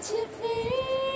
起飞。